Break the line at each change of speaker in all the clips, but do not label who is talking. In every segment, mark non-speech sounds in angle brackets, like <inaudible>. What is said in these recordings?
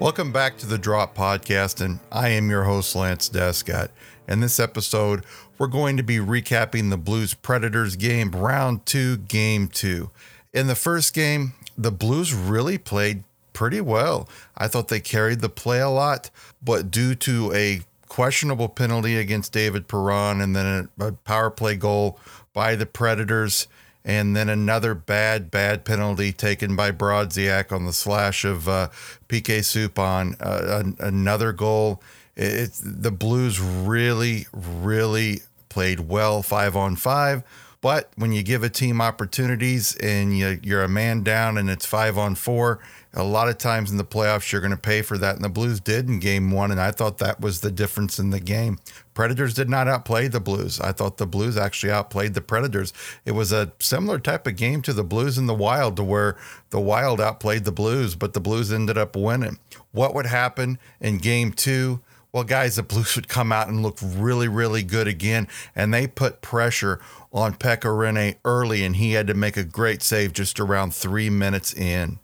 Welcome back to the Drop Podcast, and I am your host, Lance Descott. In this episode, we're going to be recapping the Blues Predators game, round two, game two. In the first game, the Blues really played pretty well. I thought they carried the play a lot, but due to a questionable penalty against David Perron and then a, power play goal by the Predators, and then another bad, bad penalty taken by Brodziak on the slash of uh, PK Subban. Uh, another goal. The Blues really, really played well five on five. But when you give a team opportunities and you, you're a man down and it's five on four, a lot of times in the playoffs you're going to pay for that. And the Blues did in game one. And I thought that was the difference in the game. Predators did not outplay the Blues. I thought the Blues actually outplayed the Predators. It was a similar type of game to the Blues in the Wild, to where the Wild outplayed the Blues, but the Blues ended up winning. What would happen in game two? Well, guys, the Blues would come out and look really, really good again. And they put pressure on Pekka Rinne early, and he had to make a great save just around three minutes in.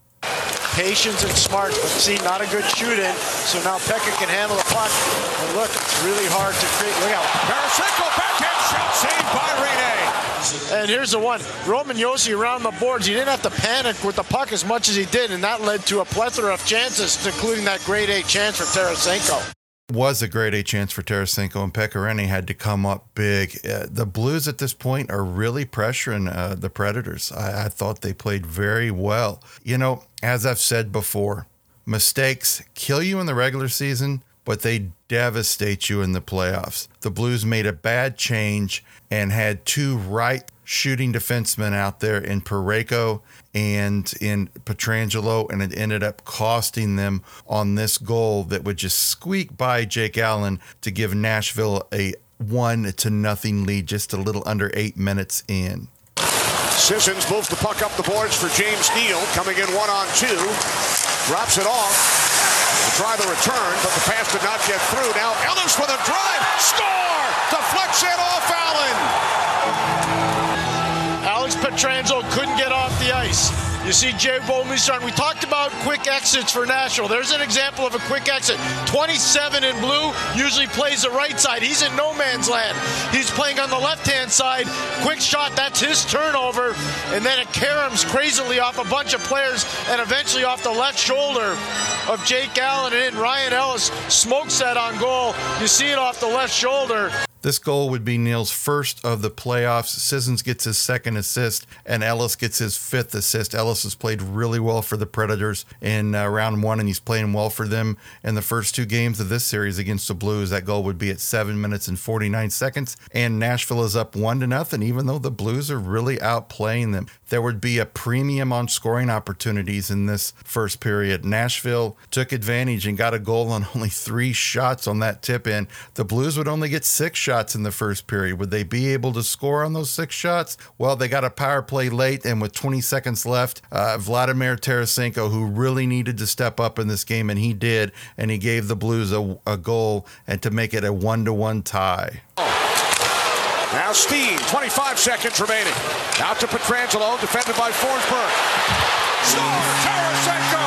Patience and smart, but see, not a good shoot in. So now Pekka can handle the puck. And look, it's really hard to create. Look out.
Tarasenko backhand shot saved by Rinne.
And here's the one. Roman Josi around the boards. He didn't have to panic with the puck as much as he did, and that led to a plethora of chances, including that grade A chance for Tarasenko
was a great A chance for Tarasenko, and Pekka Rinne had to come up big. Uh, the Blues at this point are really pressuring uh, the Predators. I, I thought they played very well. You know, as I've said before, mistakes kill you in the regular season, but they devastate you in the playoffs. The Blues made a bad change and had two right shooting defensemen out there in Parayko and in Pietrangelo, and it ended up costing them on this goal that would just squeak by Jake Allen to give Nashville a one to nothing lead just a little under eight minutes in.
Sissons moves the puck up the boards for James Neal, coming in one on two, drops it off. To try the return, but the pass did not get through. Now Ellis with a drive, score! Deflects it
You see Jay Bowlby starting. We talked about quick exits for Nashville. There's an example of a quick exit. 27 in blue usually plays the right side. He's in no man's land. He's playing on the left-hand side. Quick shot, that's his turnover. And then it caroms crazily off a bunch of players and eventually off the left shoulder of Jake Allen. And Ryan Ellis smokes that on goal. You see it off the left shoulder.
This goal would be Neal's first of the playoffs. Sissons gets his second assist, and Ellis gets his fifth assist. Ellis has played really well for the Predators in uh, round one, and he's playing well for them in the first two games of this series against the Blues. That goal would be at seven minutes and 49 seconds, and Nashville is up one to nothing, even though the Blues are really outplaying them. There would be a premium on scoring opportunities in this first period. Nashville took advantage and got a goal on <laughs> only three shots on that tip in. The Blues would only get six shots shots in the first period. Would they be able to score on those six shots? Well, they got a power play late, and with 20 seconds left, uh, Vladimir Tarasenko, who really needed to step up in this game, and he did, and he gave the Blues a, a goal and to make it a one to one tie.
Now Steen, 25 seconds remaining. Out to Pietrangelo, defended by Forsberg. Score, Tarasenko!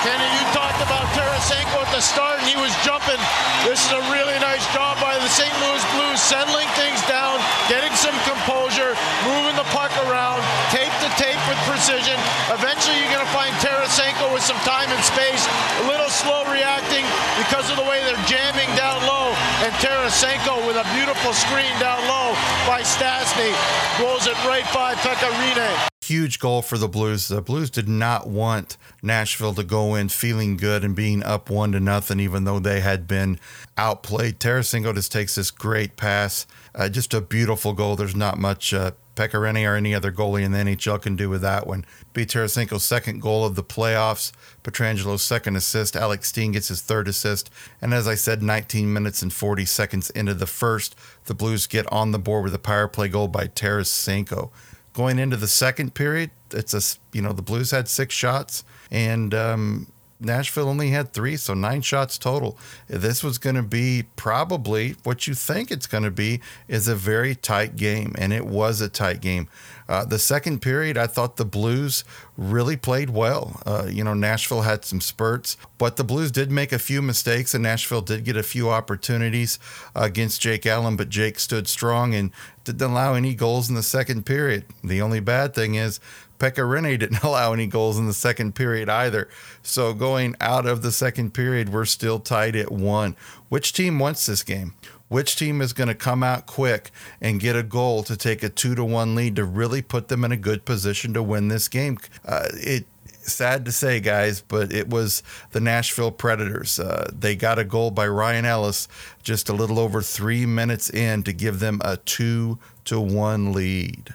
Kenny, you talked about Tarasenko at the start, and he was jumping. This is a really nice job by the St. Louis Blues, settling things down, getting some composure, moving the puck around, tape to tape with precision. Eventually, you're going to find Tarasenko with some time and space, a little slow reacting because of the way they're jamming down low. And Tarasenko with a beautiful screen down low by Stastny rolls it right by Pekka Rinne
huge goal for the Blues. The Blues did not want Nashville to go in feeling good and being up one to nothing, even though they had been outplayed. Tarasenko just takes this great pass, uh, just a beautiful goal. There's not much uh, Pekka Rinne or any other goalie in the NHL can do with that one. Be Tarasenko's second goal of the playoffs. Pietrangelo's second assist. Alex Steen gets his third assist. And as I said, 19 minutes and 40 seconds into the first, the Blues get on the board with a power play goal by Tarasenko. Going into the second period, it's a you know the Blues had six shots and um, Nashville only had three, so nine shots total. This was going to be probably what you think it's going to be is a very tight game, and it was a tight game. Uh, the second period, I thought the Blues really played well. Uh, you know, Nashville had some spurts, but the Blues did make a few mistakes, and Nashville did get a few opportunities against Jake Allen, but Jake stood strong and didn't allow any goals in the second period. The only bad thing is Pekka Rinne <laughs> didn't allow any goals in the second period either. So going out of the second period, we're still tied at one. Which team wants this game? Which team is going to come out quick and get a goal to take a two to one lead to really put them in a good position to win this game. Uh, it sad to say, guys, but it was the Nashville Predators. Uh, they got a goal by Ryan Ellis just a little over three minutes in to give them a two to one lead.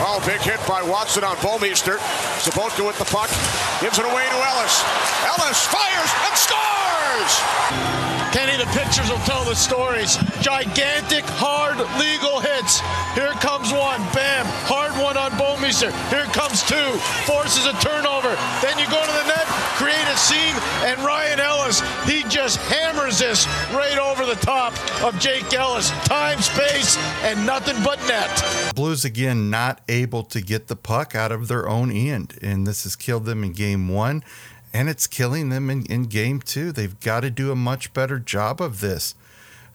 Oh, big hit by Watson on Bouwmeester. Sobotka with the puck. Gives it away to Ellis. Ellis fires and scores!
Kenny, the pictures will tell the stories. Gigantic, hard, legal hits. Here comes one. Bam. Hard one on Bouwmeester. Here comes two. Forces a turnover. Then you go to the net, create a scene, and Ryan Ellis, he just hammers this right over the top of Jake Ellis. Time, space, and nothing but net.
Blues again not able to get the puck out of their own end, and this has killed them in game one and it's killing them in, in game two. They've got to do a much better job of this.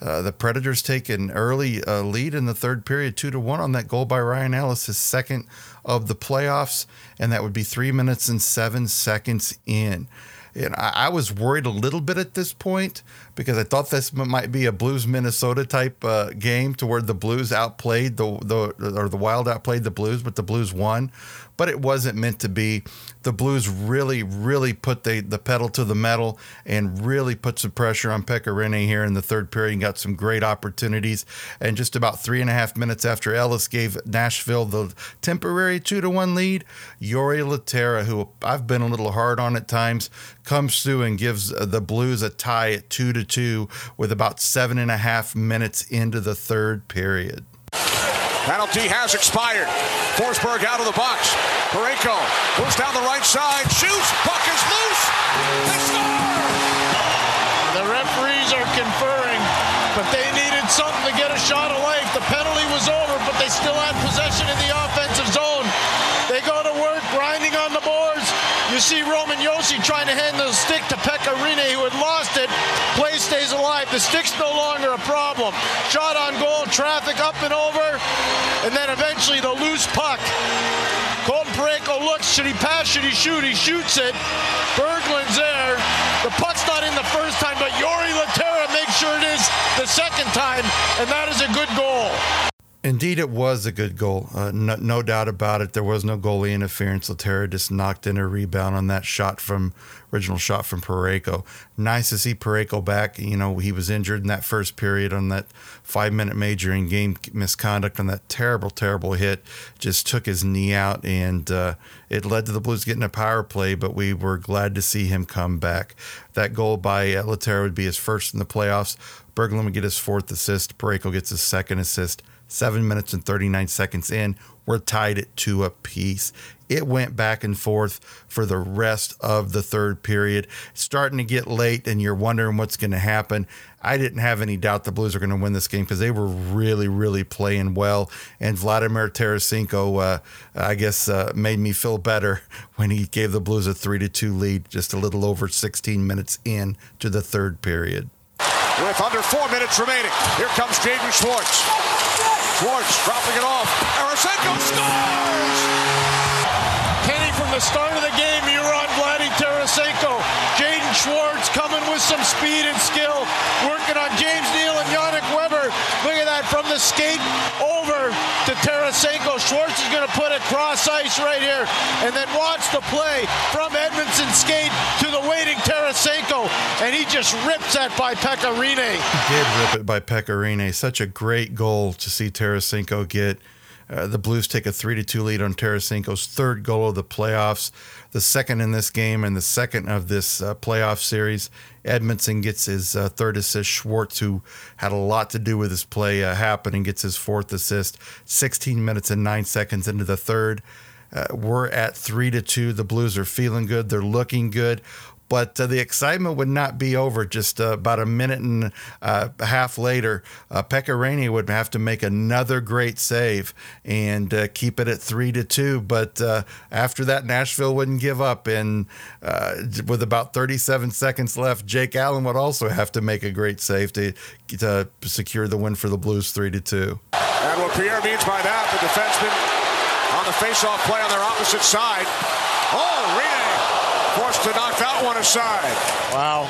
Uh, the Predators take an early uh, lead in the third period, two to one, on that goal by Ryan Ellis, his second of the playoffs, and that would be three minutes and seven seconds in. And I, I was worried a little bit at this point because I thought this might be a Blues Minnesota type uh, game to where the Blues outplayed the the or the Wild outplayed the Blues, but the Blues won but it wasn't meant to be. The Blues really, really put the, the pedal to the metal and really put some pressure on Pekka Rinne here in the third period and got some great opportunities. And just about three and a half minutes after Ellis gave Nashville the temporary two to one lead, Jori Lehtera, who I've been a little hard on at times, comes through and gives the Blues a tie at two to two with about seven and a half minutes into the third period.
Penalty has expired. Forsberg out of the box. Parayko moves down the right side, shoots, puck is loose. They score!
The referees are conferring, but they needed something to get a shot of life. The penalty was over, but they still had possession in the offensive zone. They go to work, grinding on the boards. You see Roman Josi trying to hand the stick to Pekka Rinne, who had lost it. Play stays alive. The stick's no longer a problem. Shot on goal, traffic up and over, and then eventually the loose puck. Colton Parayko looks, should he pass, should he shoot? He shoots it. Berglund's there. The puck's not in the first time, but Jori Lehtera makes sure it is the second time, and that is a good goal.
Indeed, it was a good goal. Uh, no, no, doubt about it. There was no goalie interference. Lehtera just knocked in a rebound on that shot from original shot from Parayko. Nice to see Parayko back. You know, he was injured in that first period on that five minute major in game misconduct on that terrible, terrible hit. Just took his knee out, and uh, it led to the Blues getting a power play, but we were glad to see him come back. That goal by uh, Lehtera would be his first in the playoffs. Berglund would get his fourth assist. Parayko gets his second assist seven minutes and 39 seconds in, we're tied at two apiece. It went back and forth for the rest of the third period. starting to get late, and you're wondering what's going to happen. I didn't have any doubt the Blues are going to win this game because they were really, really playing well. And Vladimir Tarasenko, uh, I guess, uh, made me feel better <laughs> when he gave the Blues a three to two lead, just a little over 16 minutes in to the third period.
With under four minutes remaining, here comes Jaden Schwartz. Schwartz dropping it off. Tarasenko scores!
From the start of the game, you were on Vladdy Tarasenko. Jaden Schwartz coming with some speed and skill, working on James Neal and Yannick Weber. Look at that from the skate over to Tarasenko. Schwartz is going to put it cross ice right here, and then watch the play from Edmundson skate to the waiting Tarasenko, and he just rips that by Pekka Rinne.
He did rip it by Pekka Rinne. Such a great goal to see Tarasenko get. Uh, the Blues take a 3 to 2 lead on Tarasenko's third goal of the playoffs, the second in this game and the second of this uh, playoff series. Edmundson gets his uh, third assist. Schwartz, who had a lot to do with his play, uh, happening, gets his fourth assist. 16 minutes and nine seconds into the third. Uh, we're at three to two. The Blues are feeling good. They're looking good. But uh, the excitement would not be over just uh, about a minute and uh, a half later. Uh, would have to make another great save and uh, keep it at three to two. But uh, after that, Nashville wouldn't give up. And uh, with about 37 seconds left, Jake Allen would also have to make a great save to, to secure the win for the Blues three to two.
And what Pierre means by that, the defenseman on the face-off play on their opposite side. Oh, forced to knock that one aside.
Wow.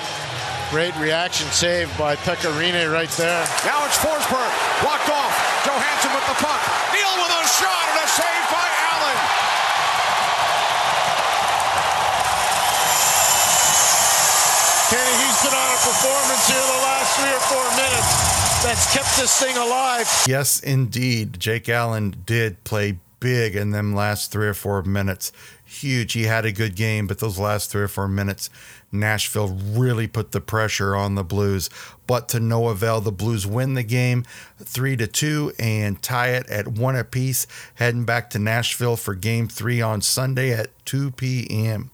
Great reaction save by Pekka Rinne right there.
Now it's Forsberg. Blocked off. Johansson with the puck. Neal with a shot and a save by Allen.
Kenny, he's put on a performance here the last three or four minutes that's kept this thing alive.
Yes, indeed. Jake Allen did play big in them last three or four minutes. Huge. He had a good game, but those last three or four minutes, Nashville really put the pressure on the Blues. But to no avail, the Blues win the game three to two and tie it at one apiece, heading back to Nashville for game three on Sunday at 2 p.m.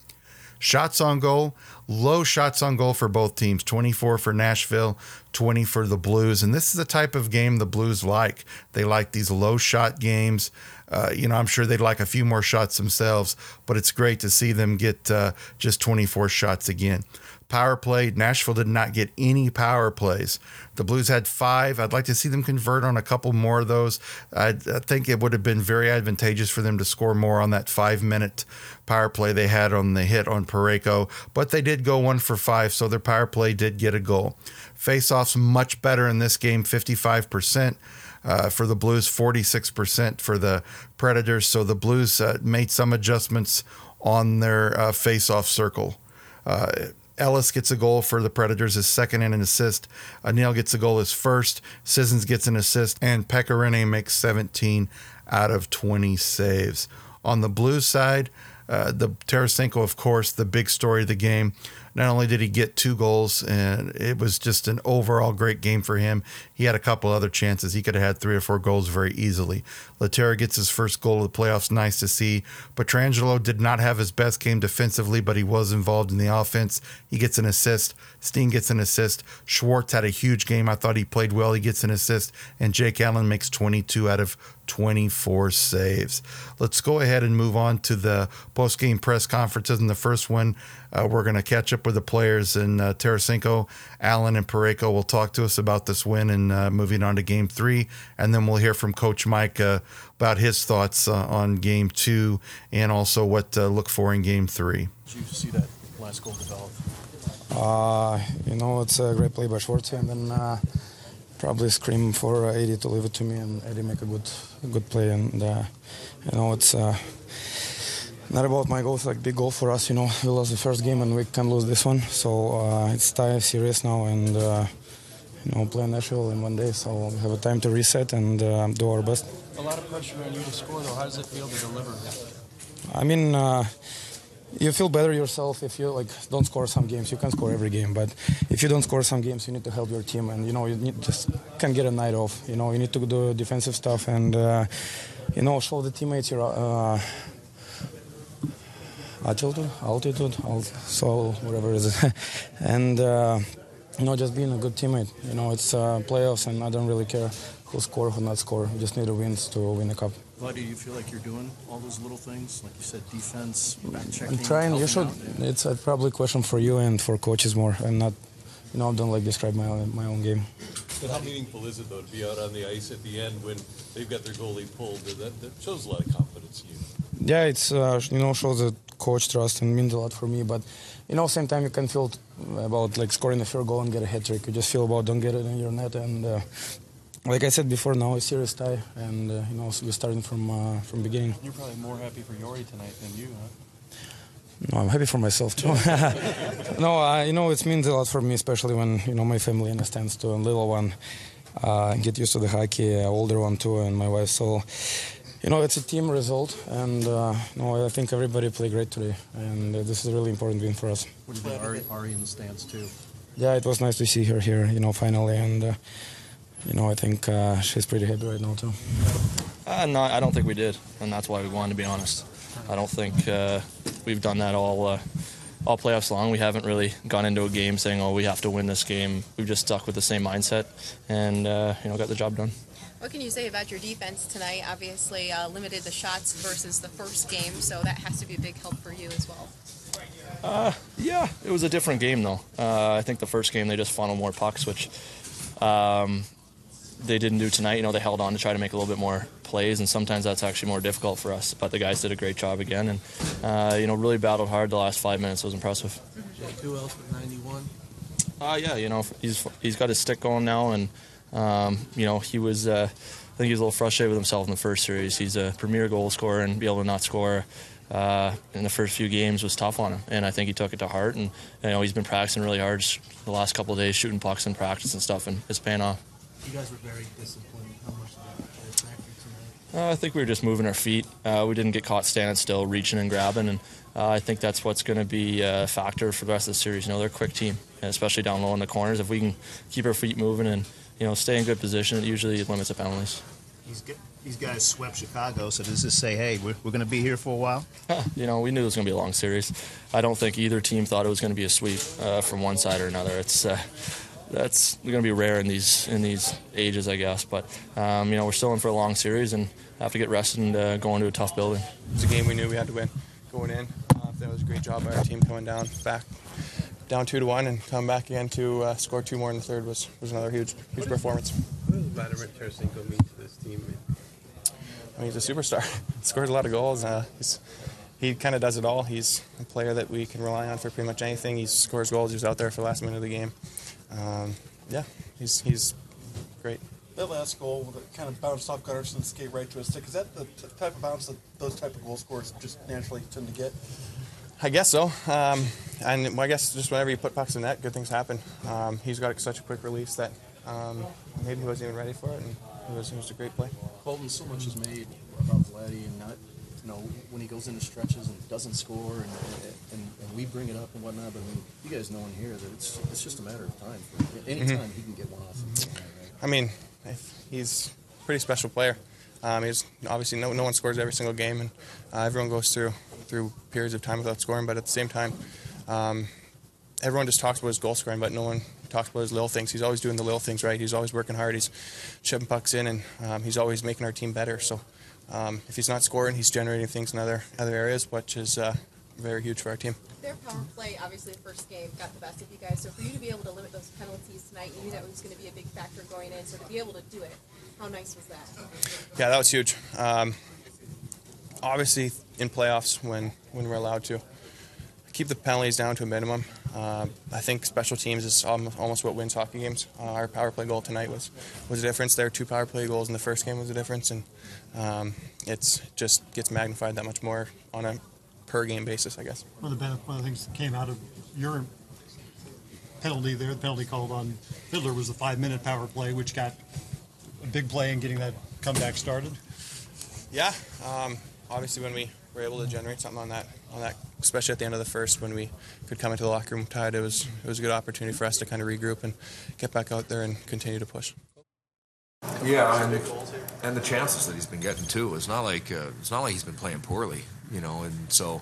Shots on goal, low shots on goal for both teams 24 for Nashville, 20 for the Blues. And this is the type of game the Blues like. They like these low shot games. Uh, you know, I'm sure they'd like a few more shots themselves, but it's great to see them get uh, just 24 shots again. Power play, Nashville did not get any power plays. The Blues had five. I'd like to see them convert on a couple more of those. I, I think it would have been very advantageous for them to score more on that five minute power play they had on the hit on Parayko, but they did go one for five, so their power play did get a goal. Face offs much better in this game, 55%. Uh, for the Blues, 46% for the Predators. So the Blues uh, made some adjustments on their uh, face-off circle. Uh, Ellis gets a goal for the Predators, his second and an assist. Neal gets a goal, his first. Sissons gets an assist, and Pekka Rinne makes 17 out of 20 saves. On the Blues side, uh, the Tarasenko, of course, the big story of the game. Not only did he get two goals, and it was just an overall great game for him. He had a couple other chances. He could have had three or four goals very easily. Lehtera gets his first goal of the playoffs. Nice to see. Pietrangelo did not have his best game defensively, but he was involved in the offense. He gets an assist. Steen gets an assist. Schwartz had a huge game. I thought he played well. He gets an assist. And Jake Allen makes 22 out of 24 saves. Let's go ahead and move on to the post game press conferences. In the first one, uh, we're going to catch up with the players, and uh, Tarasenko, Allen, and Parayko will talk to us about this win and uh, moving on to game three. And then we'll hear from Coach Mike uh, about his thoughts uh, on game two and also what to look for in game three.
Did you see that last goal develop?
Uh, you know, it's a great play by Schwartz, and then uh, probably scream for uh, Eddie to leave it to me, and Eddie make a good, good play. And uh, you know, it's uh, not about my goals, like big goal for us. You know, we lost the first game, and we can lose this one. So uh, it's time serious now, and uh, you know, play Nashville in one day. So we have a time to reset and uh, do our best.
A lot of pressure on you to score, though. How does it feel to deliver?
I mean, uh, you feel better yourself if you like don't score some games. You can score every game, but if you don't score some games, you need to help your team, and you know you need, just can get a night off. You know you need to do defensive stuff and uh, you know show the teammates your uh, altitude, altitude, alt- so whatever it is, <laughs> and uh, you know just being a good teammate. You know it's uh, playoffs, and I don't really care who score, who not score. We just need to win to win the cup.
Why do you feel like you're doing all those little things? Like you said, defense, back checking.
I'm trying. You should.
helping out?
It's a probably a question for you and for coaches more, and not. You know, I don't like describe my own, my own game.
But how meaningful is it though to be out on the ice at the end when they've got their goalie pulled? That, that shows a lot of confidence in you.
Yeah, it's uh, you know shows the coach trust and means a lot for me. But you know, same time you can feel about like scoring a fair goal and get a hat trick. You just feel about don't get it in your net and. Uh, like I said before, now a serious tie, and uh, you know we're starting from uh, from beginning.
You're probably more happy for Jori tonight than you, huh?
No, I'm happy for myself too. <laughs> no, uh, you know it means a lot for me, especially when you know my family understands too, and little one uh, get used to the hockey, uh, older one too, and my wife. So, you know, it's a team result, and uh, no, I think everybody played great today, and uh, this is a really important win for us.
What do you think, Ari, Ari in the stands too?
Yeah, it was nice to see her here, you know, finally, and uh, you know, I think uh, she's pretty happy right now too.
Uh, no, I don't think we did, and that's why we won. To be honest, I don't think uh, we've done that all uh, all playoffs long. We haven't really gone into a game saying, "Oh, we have to win this game." We've just stuck with the same mindset, and uh, you know, got the job done.
What can you say about your defense tonight? Obviously, uh, limited the shots versus the first game, so that has to be a big help for you as well.
Uh, yeah, it was a different game though. Uh, I think the first game they just funneled more pucks, which um, they didn't do tonight. You know, they held on to try to make a little bit more plays, and sometimes that's actually more difficult for us. But the guys did a great job again, and uh, you know, really battled hard the last five minutes. It was impressive.
Who else with 91?
Uh, yeah, you know, he's he's got his stick going now, and um, you know, he was. Uh, I think he was a little frustrated with himself in the first series. He's a premier goal scorer, and be able to not score uh, in the first few games was tough on him. And I think he took it to heart. And you know, he's been practicing really hard the last couple of days, shooting pucks in practice and stuff, and it's paying off.
You guys were very disciplined. How much did that play a factor tonight?
Uh, I think we were just moving our feet. Uh, we didn't get caught standing still, reaching and grabbing, and uh, I think that's what's going to be a factor for the rest of the series. You know, they're a quick team, especially down low in the corners. If we can keep our feet moving and you know stay in good position, it usually limits the penalties.
These, gu- these guys swept Chicago, so does this say, hey, we're, we're going to be here for a while? <laughs>
you know, we knew it was going to be a long series. I don't think either team thought it was going to be a sweep uh, from one side or another. It's uh, that's going to be rare in these in these ages, I guess. But um, you know, we're still in for a long series and have to get rested and uh, go into a tough building.
It's a game we knew we had to win going in. Uh, that was a great job by our team coming down back down two to one and come back again to uh, score two more in the third was, was another huge huge performance.
What does Vladimir Tarasenko mean to this team?
I mean, he's a superstar. <laughs> Scores a lot of goals. Uh, he's, he kind of does it all. He's a player that we can rely on for pretty much anything. He scores goals. He was out there for the last minute of the game. Um, yeah, he's he's great.
That last goal that kind of bounced off Gunnarsson, skate right to his stick. Is that the t- type of bounce that those type of goal scorers just naturally tend to get?
I guess so. Um, and I guess just whenever you put pucks in net, good things happen. Um, he's got such a quick release that um, maybe he wasn't even ready for it, and it was, it was a great play.
Colton, so much is made about Vladdy and not, you know, when he goes into stretches and doesn't score, and, and, and we bring it up and whatnot. But I mean, you guys know in here that it's it's just a matter of time. For, anytime
Mhm.
he can get one off.
I mean, if- he's a pretty special player. Um, he's obviously no, no one scores every single game, and uh, everyone goes through through periods of time without scoring. But at the same time, um, everyone just talks about his goal scoring, but no one talks about his little things. He's always doing the little things right. He's always working hard. He's chipping pucks in, and um, he's always making our team better. So um, if he's not scoring, he's generating things in other other areas, which is uh, very huge for our team.
Their power play, obviously, the first game got the best of you guys. So for you to be able to limit those penalties tonight, you knew that was going to be a big factor going in. So to be able to do it, how nice was that?
Yeah, that was huge. Um, obviously, in playoffs, when, when we're allowed to, keep the penalties down to a minimum. Uh, I think special teams is almo- almost what wins hockey games. Uh, our power play goal tonight was was a difference. There were two power play goals in the first game was a difference, and um, it's just gets magnified that much more on a per game basis, I guess.
One of the one of the things that came out of your penalty there, the penalty called on Fiddler was the five-minute power play, which got a big play in getting that comeback started.
Yeah, um, obviously when we were able to generate something on that, on that, especially at the end of the first, when we could come into the locker room tied, it was it was a good opportunity for us to kind of regroup and get back out there and continue to push.
Yeah, and, and the chances that he's been getting too. It's not like uh, it's not like he's been playing poorly, you know. And so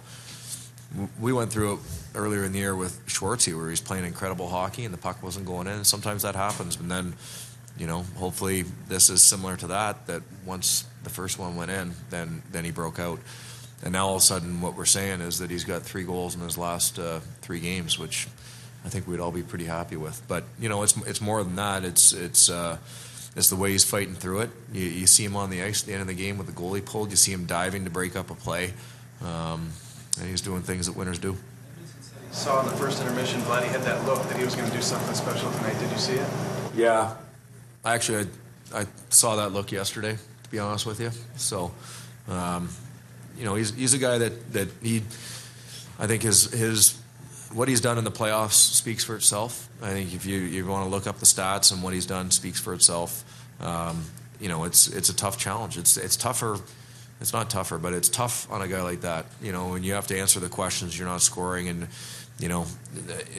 we went through it earlier in the year with Schwartzy, where he's playing incredible hockey and the puck wasn't going in. Sometimes that happens, and then you know, hopefully this is similar to that. That once the first one went in, then then he broke out. And now all of a sudden, what we're saying is that he's got three goals in his last uh, three games, which I think we'd all be pretty happy with. But you know, it's it's more than that. It's it's uh, it's the way he's fighting through it. You, you see him on the ice at the end of the game with the goalie pulled. You see him diving to break up a play, um, and he's doing things that winners do.
Saw in the first intermission, Vladdy had that look that he was going to do something special tonight. Did you see it?
Yeah, I actually I, I saw that look yesterday. To be honest with you, so um, you know he's he's a guy that that he I think his his what he's done in the playoffs speaks for itself. I think if you you want to look up the stats and what he's done speaks for itself. Um, you know, it's it's a tough challenge. It's it's tougher. It's not tougher, but it's tough on a guy like that. You know, when you have to answer the questions, you're not scoring, and you know,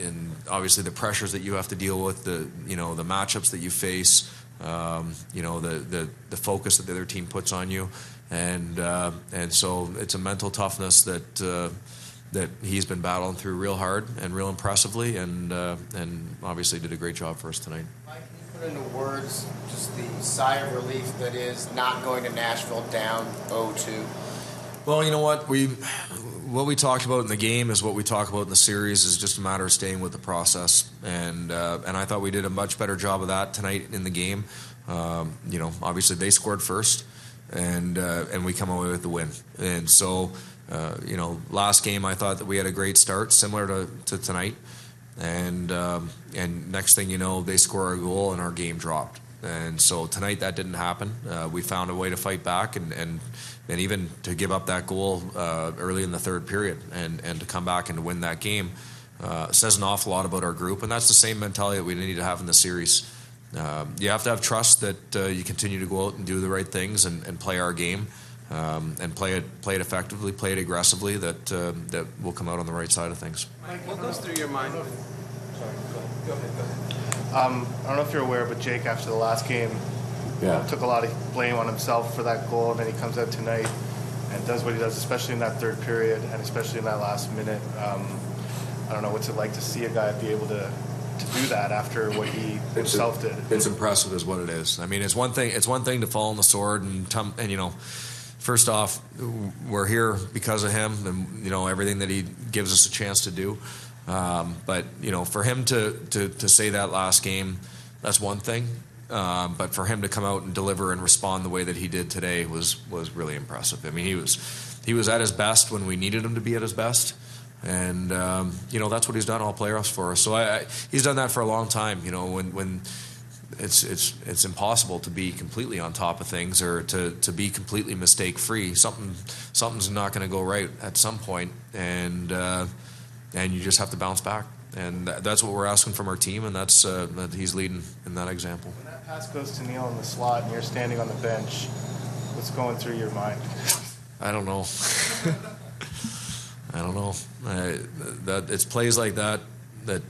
and obviously the pressures that you have to deal with, the you know the matchups that you face, um, you know the, the the focus that the other team puts on you, and uh, and so it's a mental toughness that. Uh, that he's been battling through real hard and real impressively, and uh, and obviously did a great job for us tonight.
Mike, can you put into words just the sigh of relief that is not going to Nashville down 0-2?
Well, you know what we what we talked about in the game is what we talk about in the series is just a matter of staying with the process, and uh, and I thought we did a much better job of that tonight in the game. Um, you know, obviously they scored first, and uh, and we come away with the win, and so. Uh, you know, last game I thought that we had a great start, similar to, to tonight, and um, and next thing you know, they score a goal and our game dropped. And so tonight that didn't happen. Uh, we found a way to fight back and, and and even to give up that goal uh, early in the third period and and to come back and to win that game uh, says an awful lot about our group. And that's the same mentality that we need to have in the series. Um, you have to have trust that uh, you continue to go out and do the right things and, and play our game um, and play it play it effectively, play it aggressively. That uh, that will come out on the right side of things.
Mike, what goes through your mind?
Sorry, go ahead, go ahead. Um, I don't know if you're aware, but Jake, after the last game,
Yeah.
took a lot of blame on himself for that goal, and then he comes out tonight and does what he does, especially in that third period and especially in that last minute. Um, I don't know what's it like to see a guy be able to, to do that after what he himself did.
It's impressive, is what it is. I mean, it's one thing. It's one thing to fall on the sword and tum- and you know, first off, we're here because of him, and you know everything that he gives us a chance to do. Um, but you know, for him to, to to say that last game, that's one thing. Um, but for him to come out and deliver and respond the way that he did today was was really impressive. I mean, he was he was at his best when we needed him to be at his best. And um, you know that's what he's done all playoffs for us. So I, I, he's done that for a long time. You know when when it's it's it's impossible to be completely on top of things or to, to be completely mistake free. Something something's not going to go right at some point, and uh, and you just have to bounce back. And that, that's what we're asking from our team, and that's uh, that he's leading in that example.
When that pass goes to Neal in the slot and you're standing on the bench, what's going through your mind?
I don't know. I don't know. I, that it's plays like that that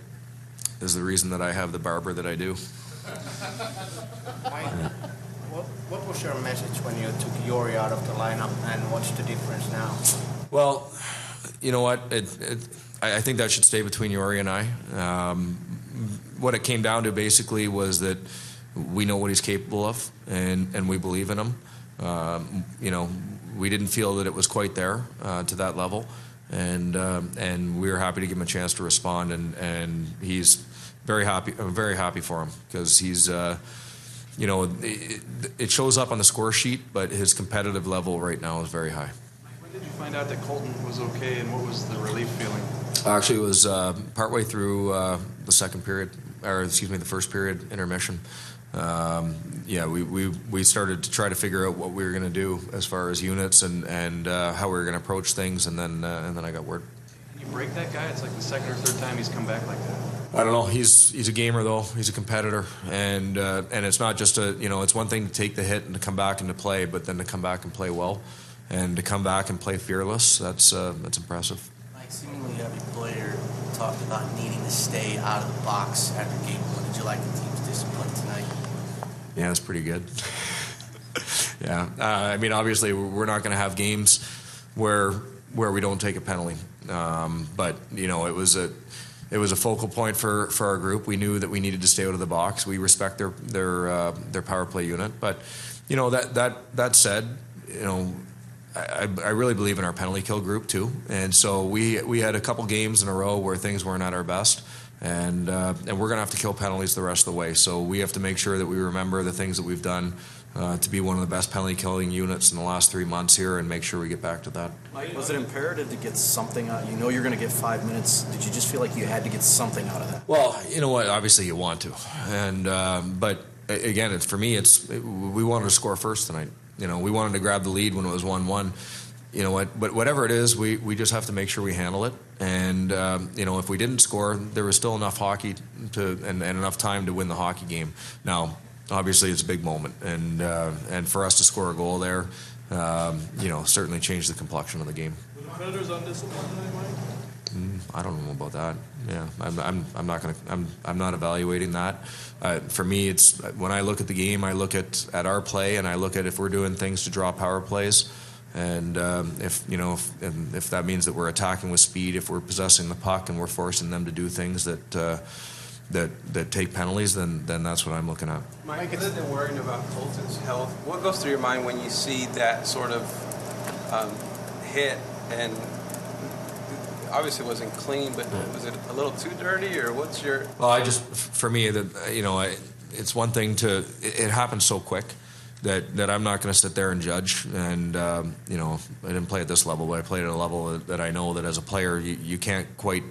is the reason that I have the barber that I do.
Mike, what, what was your message when you took Jori out of the lineup and what's the difference now?
Well, you know what? It, it, I, I think that should stay between Jori and I. Um, what it came down to basically was that we know what he's capable of, and, and we believe in him. Um, you know, we didn't feel that it was quite there uh, to that level, and um, and we were happy to give him a chance to respond, and, and he's very happy. I'm very happy for him because he's. Uh, you know, it, it shows up on the score sheet, but his competitive level right now is very high.
When did you find out that Colton was okay, and what was the relief feeling?
Actually, it was uh, partway through uh, the second period, or excuse me, the first period intermission. Um, yeah, we, we, we started to try to figure out what we were going to do as far as units and, and uh, how we were going to approach things, and then uh, and then I got word.
Can you break that guy? It's like the second or third time he's come back like that.
I don't know. He's he's a gamer though. He's a competitor, and uh, and it's not just a you know it's one thing to take the hit and to come back and to play, but then to come back and play well, and to come back and play fearless. That's uh, that's impressive.
Like seemingly every player talked about needing to stay out of the box after game one. Did you like the team's discipline tonight?
Yeah, it's pretty good. <laughs> yeah, uh, I mean, obviously, we're not going to have games where where we don't take a penalty, um, but you know, it was a it was a focal point for, for our group. We knew that we needed to stay out of the box. We respect their their uh, their power play unit, but you know that that that said, you know. I, I really believe in our penalty kill group too, and so we we had a couple games in a row where things weren't at our best, and uh, and we're gonna have to kill penalties the rest of the way. So we have to make sure that we remember the things that we've done uh, to be one of the best penalty killing units in the last three months here, and make sure we get back to that.
Was it imperative to get something out? You know you're going to get five minutes. Did you just feel like you had to get something out of that?
Well, you know what? Obviously, you want to, and um, but again, it's for me. It's we wanted to score first tonight. You know, we wanted to grab the lead when it was one-one, you know what, but whatever it is, we, we just have to make sure we handle it. And um, you know, if we didn't score, there was still enough hockey to and, and enough time to win the hockey game. Now, obviously, it's a big moment, and uh, and for us to score a goal there, um, you know, certainly changed the complexion of the game.
Were the Predators?
Mm, I don't know about that. Yeah, I'm, I'm, I'm not gonna. I'm, I'm not evaluating that. Uh, for me, it's when I look at the game, I look at at our play, and I look at if we're doing things to draw power plays, and um, if you know if, and if that means that we're attacking with speed, if we're possessing the puck and we're forcing them to do things that. Uh, that, that take penalties, then then that's what I'm looking at.
Mike, other than worrying about Colton's health, what goes through your mind when you see that sort of um, hit and obviously it wasn't clean, but was it a little too dirty, or what's your?
Well, I just for me that you know I, it's one thing to it, it happens so quick that that I'm not going to sit there and judge. And um, you know I didn't play at this level, but I played at a level that I know that as a player you, you can't quite.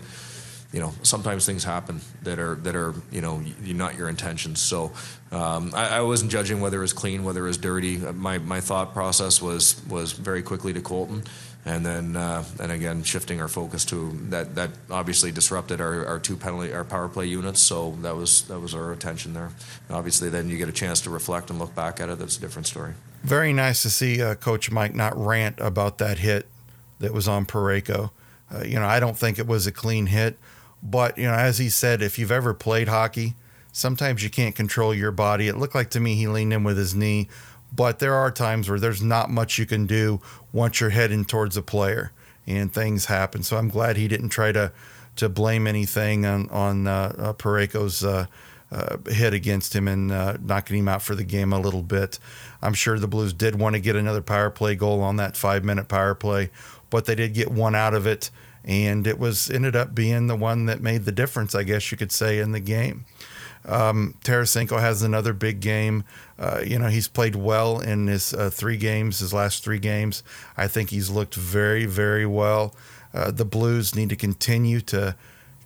You know, sometimes things happen that are that are you know you, not your intentions. So um, I, I wasn't judging whether it was clean, whether it was dirty. My my thought process was was very quickly to Colton and then uh, and again shifting our focus to that that obviously disrupted our, our two penalty our power play units so that was that was our attention there and obviously then you get a chance to reflect and look back at it that's a different story
Very nice to see uh, Coach Mike not rant about that hit that was on Parayko. Uh, you know, I don't think it was a clean hit, but you know, as he said, if you've ever played hockey, sometimes you can't control your body. It looked like to me he leaned in with his knee, but there are times where there's not much you can do once you're heading towards a player, and things happen. So I'm glad he didn't try to to blame anything on on uh, uh, Parayko's. Uh, uh, hit against him and uh, knocking him out for the game a little bit. I'm sure the Blues did want to get another power play goal on that five minute power play, but they did get one out of it, and it was ended up being the one that made the difference, I guess you could say, in the game. Um, Tarasenko has another big game. Uh, you know, he's played well in his uh, three games, his last three games. I think he's looked very, very well. Uh, the Blues need to continue to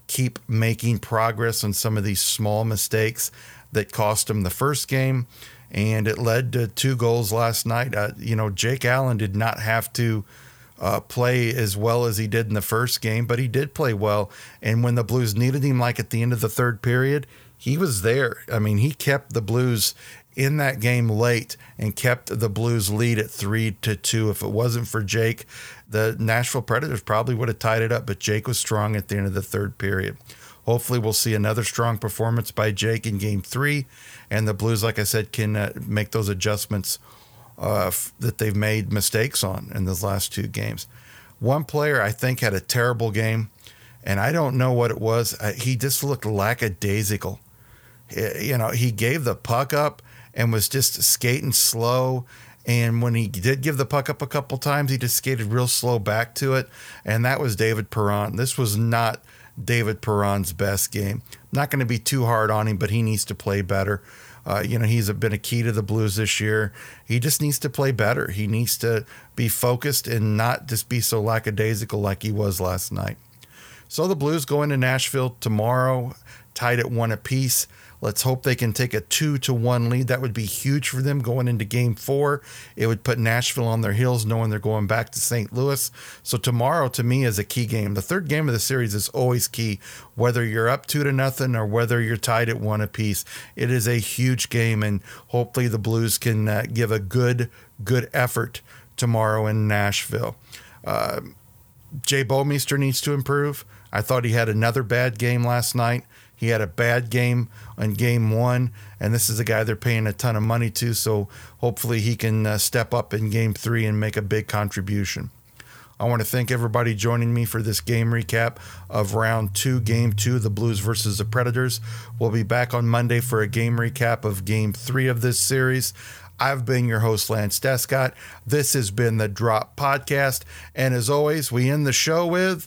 keep making progress on some of these small mistakes that cost them the first game, and it led to two goals last night. Uh, you know, Jake Allen did not have to uh, play as well as he did in the first game, but he did play well. And when the Blues needed him, like at the end of the third period, he was there. I mean, he kept the Blues in that game late and kept the Blues lead at three to two. If it wasn't for Jake, the Nashville Predators probably would have tied it up, but Jake was strong at the end of the third period. Hopefully, we'll see another strong performance by Jake in game three, and the Blues, like I said, can uh, make those adjustments uh, f- that they've made mistakes on in those last two games. One player I think had a terrible game, and I don't know what it was. Uh, he just looked lackadaisical. Uh, You know, he gave the puck up and was just skating slow. And when he did give the puck up a couple times, he just skated real slow back to it. And that was David Perron. This was not David Perron's best game. Not going to be too hard on him, but he needs to play better. Uh, you know, he's been a key to the Blues this year. He just needs to play better. He needs to be focused and not just be so lackadaisical like he was last night. So the Blues go into Nashville tomorrow, tied at one apiece. Let's hope they can take a two to one lead. That would be huge for them going into game four. It would put Nashville on their heels, knowing they're going back to St. Louis. So tomorrow, to me, is a key game. The third game of the series is always key, whether you're up two to nothing or whether you're tied at one apiece. It is a huge game, and hopefully the Blues can uh, give a good, good effort tomorrow in Nashville. Uh, Jay Bouwmeester needs to improve. I thought he had another bad game last night. He had a bad game on game one, and this is a guy they're paying a ton of money to. So hopefully he can uh, step up in game three and make a big contribution. I want to thank everybody joining me for this game recap of round two, game two, the Blues versus the Predators. We'll be back on Monday for a game recap of game three of this series. I've been your host, Lance Descott. This has been the Drop Podcast. And as always, we end the show with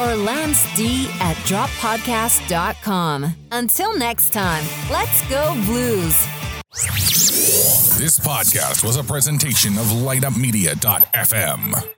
or Lance D at droppodcast.com. Until next time, let's go blues.
This podcast was a presentation of lineupmedia.fm.